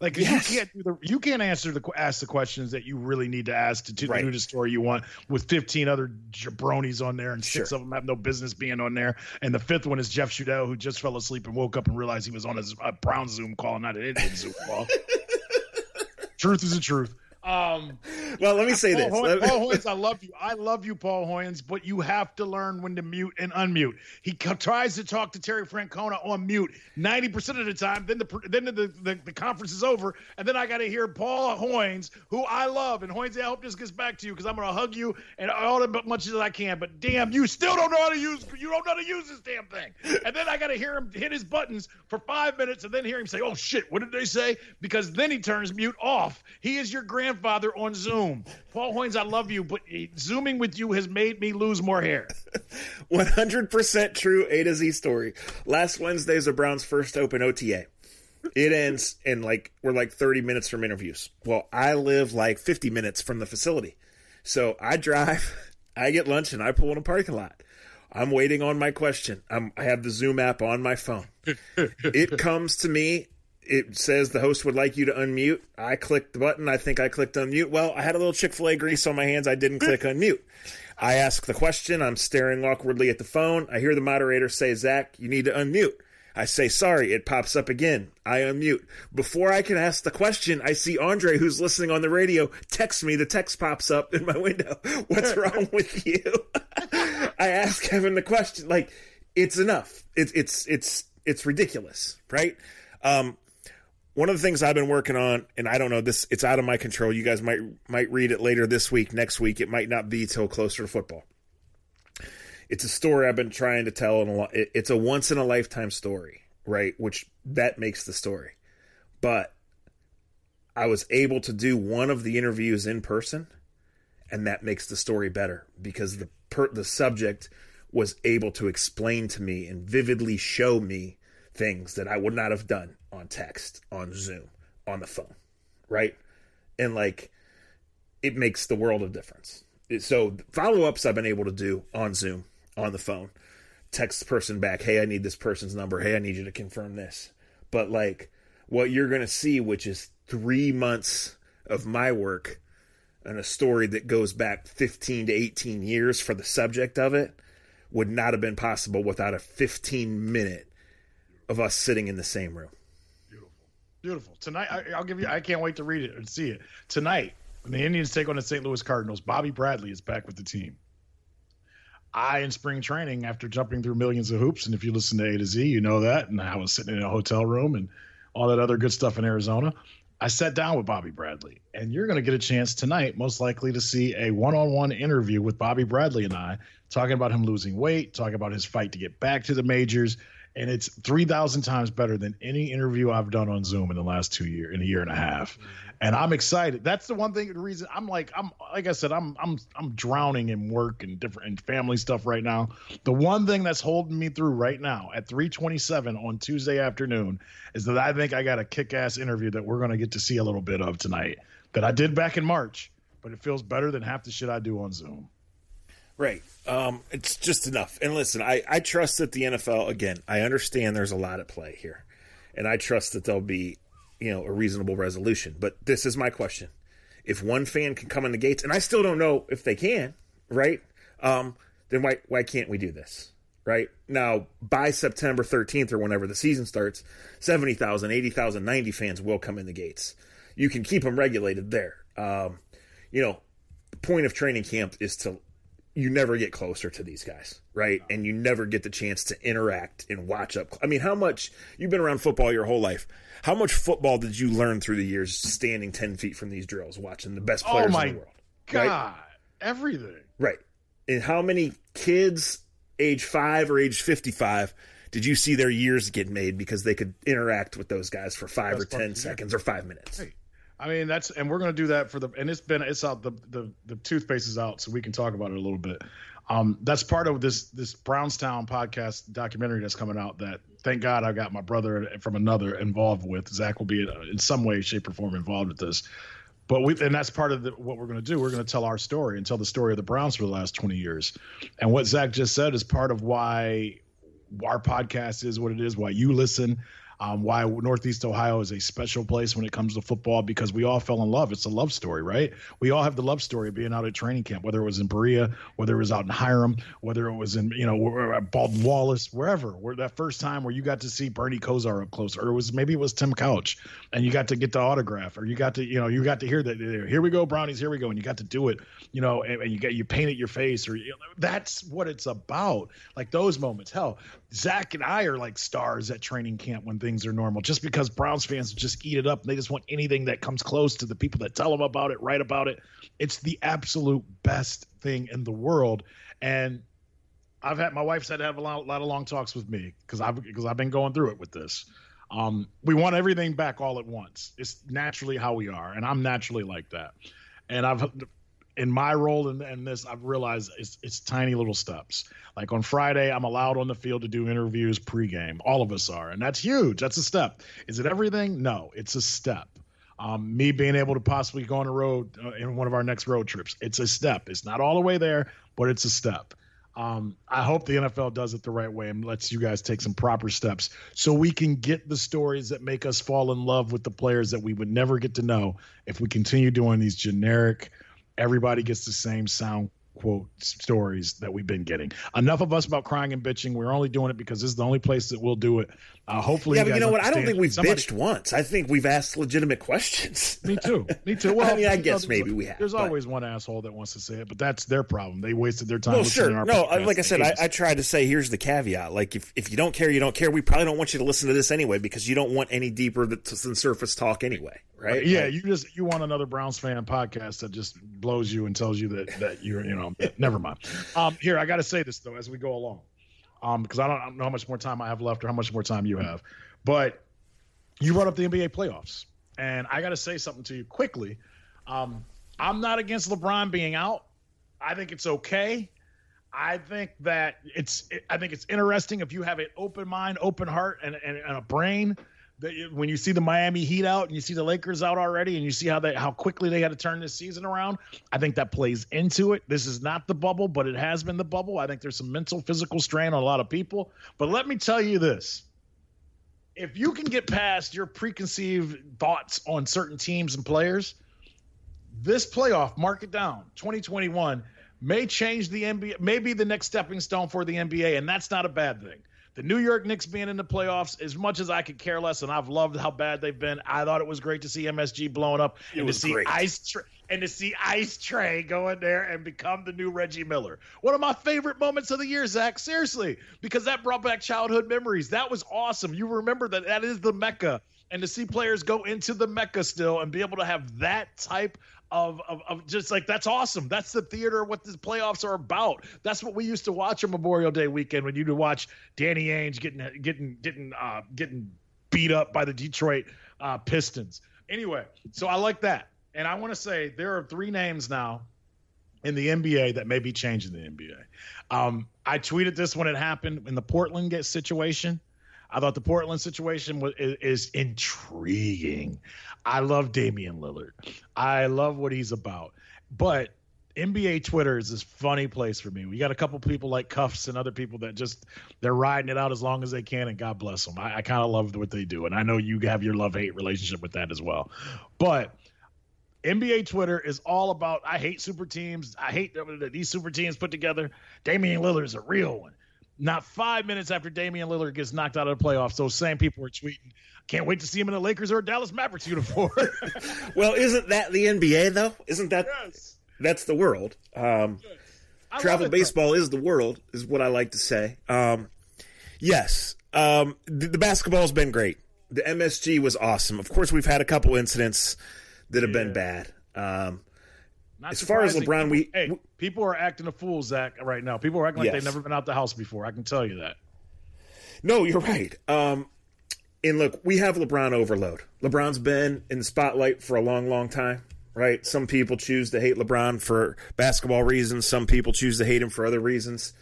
Like yes. you can't do the you can't answer the ask the questions that you really need to ask to, to right. do the story you want with 15 other jabronis on there and six sure. of them have no business being on there and the fifth one is Jeff Schudel who just fell asleep and woke up and realized he was on a, a Brown Zoom call not an Indian Zoom call. truth is the truth. Um, well, let me say Paul this. Paul Hoynes, I love you. I love you, Paul Hoynes, but you have to learn when to mute and unmute. He tries to talk to Terry Francona on mute 90% of the time. Then the then the, the, the conference is over, and then I got to hear Paul Hoynes, who I love. And Hoynes, I hope this gets back to you because I'm going to hug you and all as much as I can. But damn, you still don't know how to use you don't know how to use this damn thing. And then I got to hear him hit his buttons for five minutes, and then hear him say, "Oh shit, what did they say?" Because then he turns mute off. He is your grand grandfather on Zoom. Paul Hoynes, I love you, but Zooming with you has made me lose more hair. 100% true A to Z story. Last Wednesday is the Browns' first open OTA. It ends in like, we're like 30 minutes from interviews. Well, I live like 50 minutes from the facility. So I drive, I get lunch, and I pull in a parking lot. I'm waiting on my question. I'm, I have the Zoom app on my phone. it comes to me it says the host would like you to unmute. I clicked the button. I think I clicked unmute. Well, I had a little Chick fil A grease on my hands. I didn't click unmute. I ask the question. I'm staring awkwardly at the phone. I hear the moderator say, Zach, you need to unmute. I say, sorry. It pops up again. I unmute. Before I can ask the question, I see Andre, who's listening on the radio, text me. The text pops up in my window. What's wrong with you? I ask Kevin the question. Like, it's enough. It's, it's, it's, it's ridiculous, right? Um, one of the things I've been working on, and I don't know this, it's out of my control. You guys might might read it later this week, next week. It might not be till closer to football. It's a story I've been trying to tell, and it's a once in a lifetime story, right? Which that makes the story. But I was able to do one of the interviews in person, and that makes the story better because the per, the subject was able to explain to me and vividly show me things that I would not have done on text, on Zoom, on the phone, right? And like, it makes the world of difference. So follow ups I've been able to do on Zoom, on the phone, text person back, hey, I need this person's number. Hey, I need you to confirm this. But like, what you're gonna see, which is three months of my work and a story that goes back 15 to 18 years for the subject of it would not have been possible without a 15 minute of us sitting in the same room. Beautiful, beautiful. Tonight, I, will give you. I can't wait to read it and see it tonight. When the Indians take on the St. Louis Cardinals, Bobby Bradley is back with the team. I, in spring training, after jumping through millions of hoops, and if you listen to A to Z, you know that, and I was sitting in a hotel room and all that other good stuff in Arizona. I sat down with Bobby Bradley, and you're going to get a chance tonight, most likely, to see a one on one interview with Bobby Bradley and I, talking about him losing weight, talking about his fight to get back to the majors, and it's 3000 times better than any interview i've done on zoom in the last two years in a year and a half. Mm-hmm. and i'm excited. That's the one thing the reason i'm like i'm like i said i'm i'm i'm drowning in work and different and family stuff right now. The one thing that's holding me through right now at 327 on tuesday afternoon is that i think i got a kick-ass interview that we're going to get to see a little bit of tonight that i did back in march but it feels better than half the shit i do on zoom Right. Um, it's just enough. And listen, I, I trust that the NFL, again, I understand there's a lot at play here. And I trust that there'll be, you know, a reasonable resolution. But this is my question. If one fan can come in the gates, and I still don't know if they can, right? Um, then why why can't we do this? Right? Now, by September 13th or whenever the season starts, 70,000, 80,000, 90 fans will come in the gates. You can keep them regulated there. Um, you know, the point of training camp is to you never get closer to these guys, right? And you never get the chance to interact and watch up. I mean, how much you've been around football your whole life? How much football did you learn through the years standing 10 feet from these drills, watching the best oh players oh in the world? God, right? everything. Right. And how many kids, age five or age 55, did you see their years get made because they could interact with those guys for five That's or 10 seconds or five minutes? Hey I mean, that's and we're gonna do that for the and it's been it's out the the the toothpaste is out, so we can talk about it a little bit. Um, that's part of this this Brownstown podcast documentary that's coming out. That thank God I got my brother from another involved with. Zach will be in, in some way, shape, or form involved with this. But we and that's part of the, what we're going to do. We're going to tell our story and tell the story of the Browns for the last 20 years. And what Zach just said is part of why our podcast is what it is, why you listen, um, why Northeast Ohio is a special place when it comes to football because we all fell in love. It's a love story, right? We all have the love story of being out at training camp, whether it was in Berea, whether it was out in Hiram, whether it was in you know at Baldwin Wallace, wherever. Where that first time where you got to see Bernie Kosar up close, or it was maybe it was Tim Couch, and you got to get the autograph, or you got to you know you got to hear that here we go Brownies, here we go, and you got to do it, you know, and, and you get you painted your face, or you know, that's what it's about. Like those moments. Hell, Zach and I are like stars at training camp when things are normal, just because Browns fans just eat it up and they just want anything that comes close to the people that tell them about it, write about it. It's the absolute best thing in the world. And I've had my wife's had to have a lot, lot of long talks with me because I've because I've been going through it with this. Um, we want everything back all at once. It's naturally how we are, and I'm naturally like that. And I've in my role in, in, this, I've realized it's, it's tiny little steps. Like on Friday, I'm allowed on the field to do interviews pregame. All of us are, and that's huge. That's a step. Is it everything? No, it's a step. Um, me being able to possibly go on a road uh, in one of our next road trips, it's a step. It's not all the way there, but it's a step. Um, I hope the NFL does it the right way and lets you guys take some proper steps so we can get the stories that make us fall in love with the players that we would never get to know if we continue doing these generic – everybody gets the same sound quote stories that we've been getting. Enough of us about crying and bitching. We're only doing it because this is the only place that we'll do it. Uh, hopefully, yeah, you but you know what? I don't think we've Somebody... bitched once. I think we've asked legitimate questions. Me too. Me too. Well, I mean, I guess know, maybe we have. There's but... always one asshole that wants to say it, but that's their problem. They wasted their time. Well, sure. no, like I said, I, I, tried to say here's the caveat. Like if if you don't care, you don't care. We probably don't want you to listen to this anyway because you don't want any deeper than surface talk anyway, right? Yeah, like, you just you want another Browns fan podcast that just blows you and tells you that that you're you know never mind. Um, here I got to say this though as we go along, um, because I don't, I don't know how much more time I have left or how much more time you have. But you brought up the NBA playoffs, and I got to say something to you quickly. Um, I'm not against LeBron being out. I think it's okay. I think that it's. I think it's interesting if you have an open mind, open heart, and, and, and a brain. When you see the Miami Heat out and you see the Lakers out already, and you see how they how quickly they had to turn this season around, I think that plays into it. This is not the bubble, but it has been the bubble. I think there's some mental, physical strain on a lot of people. But let me tell you this: if you can get past your preconceived thoughts on certain teams and players, this playoff, mark it down, 2021 may change the NBA, may be the next stepping stone for the NBA, and that's not a bad thing. The New York Knicks being in the playoffs, as much as I could care less, and I've loved how bad they've been, I thought it was great to see MSG blowing up it and to see great. Ice Tra- and to see Ice Trae go in there and become the new Reggie Miller. One of my favorite moments of the year, Zach. Seriously, because that brought back childhood memories. That was awesome. You remember that that is the Mecca and to see players go into the Mecca still and be able to have that type of, of, of just like that's awesome. That's the theater what the playoffs are about. That's what we used to watch on Memorial Day weekend when you'd watch Danny Ainge getting getting getting uh, getting beat up by the Detroit uh, Pistons. Anyway, so I like that, and I want to say there are three names now in the NBA that may be changing the NBA. Um, I tweeted this when it happened in the Portland get situation. I thought the Portland situation was, is, intriguing. I love Damian Lillard. I love what he's about. But NBA Twitter is this funny place for me. We got a couple people like Cuffs and other people that just they're riding it out as long as they can, and God bless them. I, I kind of love what they do, and I know you have your love hate relationship with that as well. But NBA Twitter is all about I hate super teams. I hate these super teams put together. Damian Lillard is a real one. Not five minutes after Damian Lillard gets knocked out of the playoffs, those same people are tweeting, "Can't wait to see him in a Lakers or a Dallas Mavericks uniform." well, isn't that the NBA though? Isn't that yes. that's the world? Um, travel baseball though. is the world, is what I like to say. Um, yes, um, the, the basketball's been great. The MSG was awesome. Of course, we've had a couple incidents that have yeah. been bad. Um, as far as LeBron, we hey, people are acting a fool, Zach, right now. People are acting like yes. they've never been out the house before. I can tell you that. No, you're right. Um, and look, we have LeBron overload. LeBron's been in the spotlight for a long, long time, right? Some people choose to hate LeBron for basketball reasons. Some people choose to hate him for other reasons.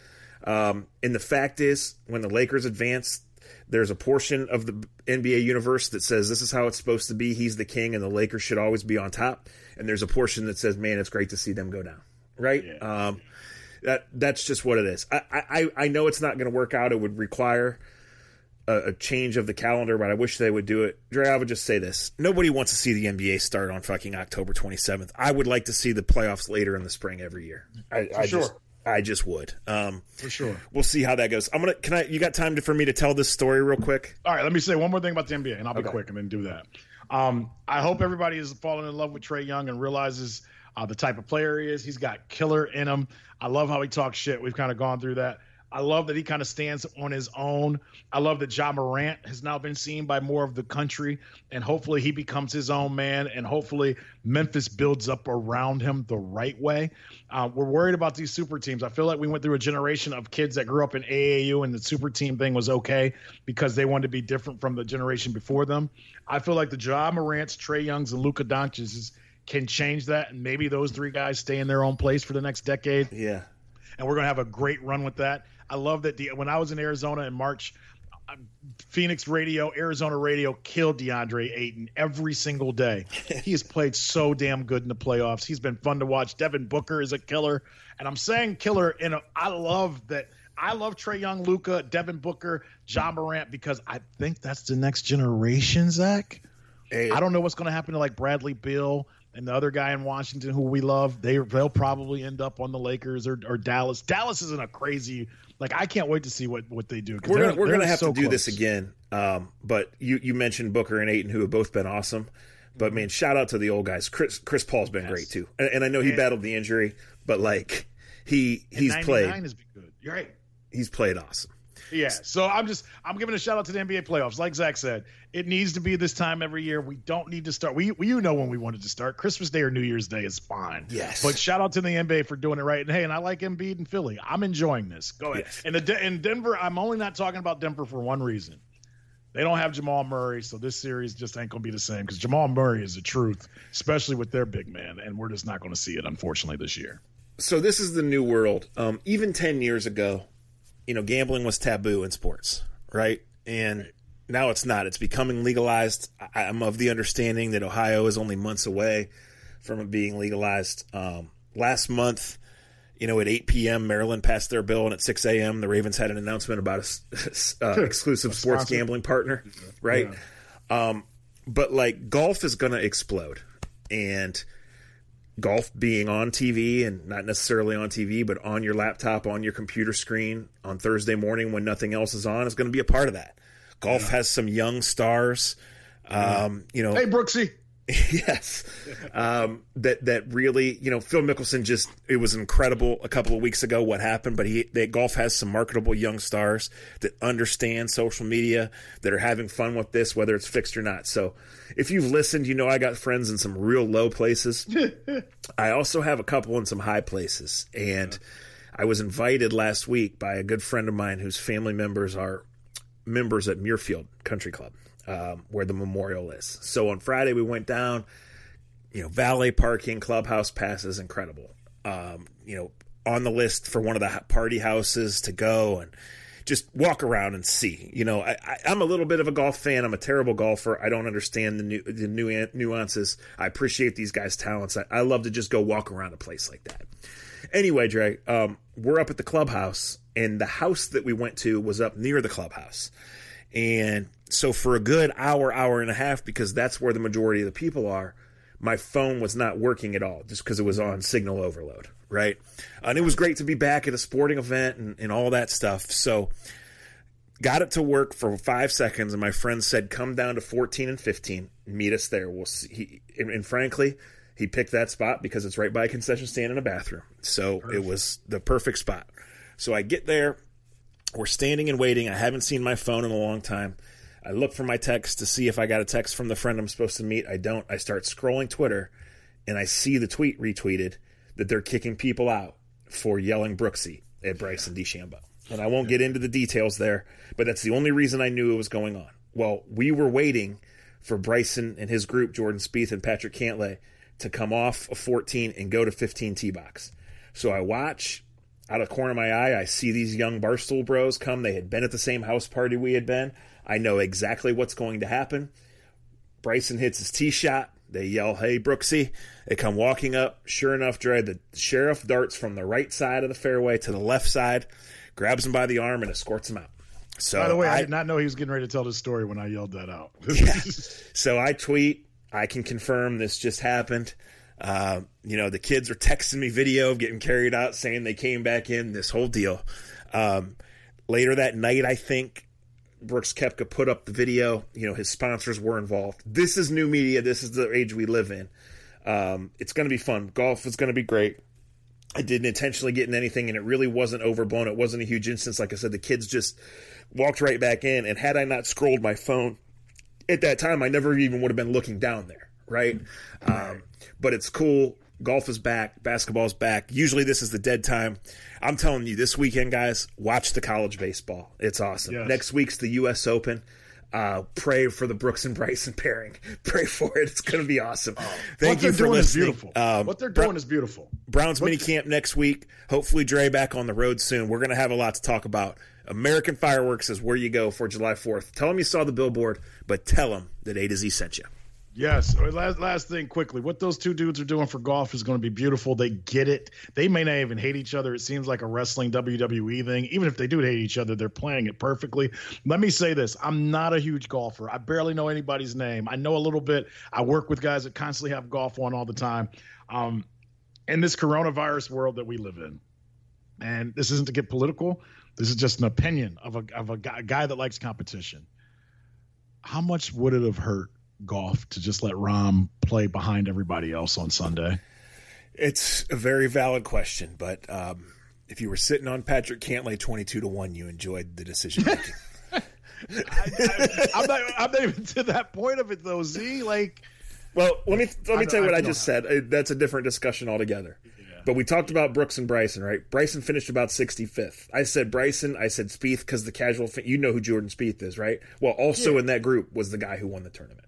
Um, and the fact is, when the Lakers advanced there's a portion of the NBA universe that says this is how it's supposed to be. He's the king, and the Lakers should always be on top. And there's a portion that says, "Man, it's great to see them go down." Right? Yeah. Um, that that's just what it is. I I, I know it's not going to work out. It would require a, a, change of the calendar, but I wish they would do it. Dre, I would just say this: nobody wants to see the NBA start on fucking October 27th. I would like to see the playoffs later in the spring every year. I, I sure. Just, I just would. Um, for sure. We'll see how that goes. I'm gonna. Can I? You got time to, for me to tell this story real quick? All right. Let me say one more thing about the NBA, and I'll be okay. quick and then do that. Um, I hope everybody is falling in love with Trae Young and realizes uh, the type of player he is. He's got killer in him. I love how he talks shit. We've kind of gone through that. I love that he kind of stands on his own. I love that Ja Morant has now been seen by more of the country, and hopefully he becomes his own man, and hopefully Memphis builds up around him the right way. Uh, we're worried about these super teams. I feel like we went through a generation of kids that grew up in AAU, and the super team thing was okay because they wanted to be different from the generation before them. I feel like the Ja Morants, Trae Youngs, and Luka Doncic's can change that, and maybe those three guys stay in their own place for the next decade. Yeah, and we're gonna have a great run with that. I love that the, when I was in Arizona in March, uh, Phoenix radio, Arizona radio killed DeAndre Ayton every single day. he has played so damn good in the playoffs. He's been fun to watch. Devin Booker is a killer, and I'm saying killer. In a, I love that. I love Trae Young, Luka, Devin Booker, John Morant because I think that's the next generation. Zach, hey. I don't know what's going to happen to like Bradley Beal and the other guy in Washington who we love. They they'll probably end up on the Lakers or, or Dallas. Dallas isn't a crazy like I can't wait to see what what they do. We're gonna, we're gonna have so to do close. this again. Um, but you you mentioned Booker and Ayton who have both been awesome. But man, shout out to the old guys. Chris Chris Paul's been yes. great too, and, and, I know he and, battled the injury, but like he he's played. Has been good. You're right. He's played awesome. Yeah. So I'm just I'm giving a shout out to the NBA playoffs. Like Zach said, it needs to be this time every year. We don't need to start. We, we you know when we wanted to start. Christmas Day or New Year's Day is fine. Yes. But shout out to the NBA for doing it right. And hey, and I like Embiid and Philly. I'm enjoying this. Go ahead. Yes. And the in Denver, I'm only not talking about Denver for one reason. They don't have Jamal Murray, so this series just ain't gonna be the same because Jamal Murray is the truth, especially with their big man, and we're just not gonna see it unfortunately this year. So this is the new world. Um, even ten years ago, you know, gambling was taboo in sports, right? And now it's not. It's becoming legalized. I'm of the understanding that Ohio is only months away from it being legalized. Um, last month, you know, at 8 p.m., Maryland passed their bill, and at 6 a.m., the Ravens had an announcement about a uh, exclusive a sports gambling partner, right? Yeah. Um, but like golf is going to explode, and golf being on TV and not necessarily on TV, but on your laptop, on your computer screen on Thursday morning when nothing else is on is going to be a part of that. Golf yeah. has some young stars. Um, you know, hey Brooksy, yes, um, that that really, you know, Phil Mickelson just it was incredible a couple of weeks ago what happened, but he that golf has some marketable young stars that understand social media that are having fun with this, whether it's fixed or not. So, if you've listened, you know I got friends in some real low places. I also have a couple in some high places, and I was invited last week by a good friend of mine whose family members are members at Muirfield Country Club um, where the memorial is. So on Friday we went down. You know, valet parking, clubhouse passes, incredible. Um, you know, on the list for one of the party houses to go and just walk around and see. You know, I, am a little bit of a golf fan. I'm a terrible golfer. I don't understand the new the new nuances. I appreciate these guys' talents. I, I love to just go walk around a place like that. Anyway, Dre, um, we're up at the clubhouse, and the house that we went to was up near the clubhouse. And so for a good hour, hour and a half, because that's where the majority of the people are, my phone was not working at all just because it was on signal overload, right? And it was great to be back at a sporting event and, and all that stuff. So got it to work for five seconds, and my friend said, "Come down to 14 and 15, meet us there." We'll see. He, and, and, frankly, he picked that spot because it's right by a concession stand and a bathroom, so perfect. it was the perfect spot. So I get there, we're standing and waiting. I haven't seen my phone in a long time. I look for my text to see if I got a text from the friend I'm supposed to meet. I don't. I start scrolling Twitter and I see the tweet retweeted that they're kicking people out for yelling Brooksy at Bryson DeChambeau. And I won't get into the details there, but that's the only reason I knew it was going on. Well, we were waiting for Bryson and his group, Jordan Spieth and Patrick Cantlay, to come off of 14 and go to 15 tee box. So I watch out of the corner of my eye, I see these young Barstool bros come. They had been at the same house party we had been. I know exactly what's going to happen. Bryson hits his tee shot. They yell, Hey, Brooksy. They come walking up. Sure enough, Dre, the sheriff darts from the right side of the fairway to the left side, grabs him by the arm, and escorts him out. So, by the way, I, I did not know he was getting ready to tell this story when I yelled that out. yeah. So I tweet, I can confirm this just happened. Uh, you know, the kids are texting me video of getting carried out, saying they came back in, this whole deal. Um, later that night, I think Brooks Koepka put up the video. You know, his sponsors were involved. This is new media. This is the age we live in. Um, it's going to be fun. Golf is going to be great. I didn't intentionally get in anything, and it really wasn't overblown. It wasn't a huge instance. Like I said, the kids just walked right back in. And had I not scrolled my phone at that time, I never even would have been looking down there. Right. Um, but it's cool. Golf is back. Basketball's back. Usually, this is the dead time. I'm telling you, this weekend, guys, watch the college baseball. It's awesome. Yes. Next week's the U.S. Open. Uh, pray for the Brooks and Bryson pairing. Pray for it. It's going to be awesome. Oh, Thank you for listening. Is beautiful. Um, what they're doing Bra- is beautiful. Browns mini camp next week. Hopefully, Dre back on the road soon. We're going to have a lot to talk about. American Fireworks is where you go for July 4th. Tell them you saw the billboard, but tell them that A to Z sent you. Yes. Last last thing quickly. What those two dudes are doing for golf is going to be beautiful. They get it. They may not even hate each other. It seems like a wrestling WWE thing. Even if they do hate each other, they're playing it perfectly. Let me say this. I'm not a huge golfer. I barely know anybody's name. I know a little bit. I work with guys that constantly have golf on all the time. Um, in this coronavirus world that we live in, and this isn't to get political. This is just an opinion of a of a guy, a guy that likes competition. How much would it have hurt golf to just let Rahm play behind everybody else on Sunday? It's a very valid question, but um, if you were sitting on Patrick Cantlay twenty-two to one, you enjoyed the decision making. I, am not. I'm not even to that point of it though. Z like. Well, let me let me tell you what I, I just said. That's a different discussion altogether. Yeah. But we talked about Brooks and Bryson, right? Bryson finished about 65th. I said Bryson. I said Spieth because the casual. you know who Jordan Spieth is, right? Well, also yeah. in that group was the guy who won the tournament.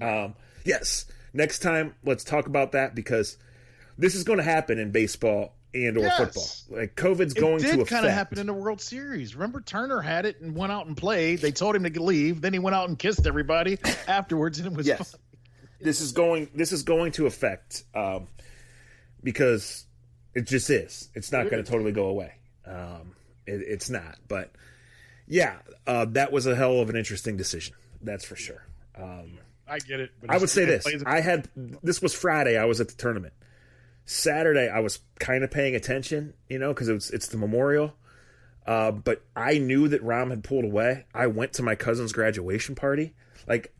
Um, yes, next time let's talk about that because this is going to happen in baseball and or yes. football. Like COVID's it going to kind of happen in the World Series. Remember Turner had it and went out and played. They told him to leave, then he went out and kissed everybody afterwards, and it was yes. Fun. This is going. This is going to affect um, because it just is. It's not going to totally go away. Um, it, it's not. But yeah, uh, that was a hell of an interesting decision. That's for sure. Um, I get it. I would say this: I had this was Friday. I was at the tournament. Saturday, I was kind of paying attention, you know, because it's it's the memorial. Uh, but I knew that Rahm had pulled away. I went to my cousin's graduation party. Like,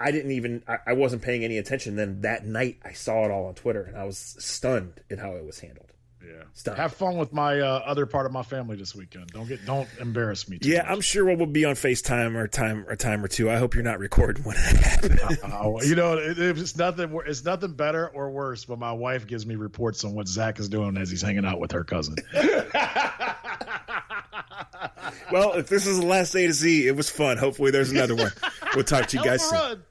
I didn't even I, I wasn't paying any attention. Then that night I saw it all on Twitter and I was stunned at how it was handled. Yeah. Stop. Have fun with my uh, other part of my family this weekend. Don't get don't embarrass me. Too Yeah, much. I'm sure we'll be on FaceTime or time or time or two. I hope you're not recording when that happens. Uh, you know, it, it's nothing. It's nothing better or worse. But my wife gives me reports on what Zach is doing as he's hanging out with her cousin. well, if this is the last A to Z, it was fun. Hopefully, there's another one. We'll talk to you guys soon. run.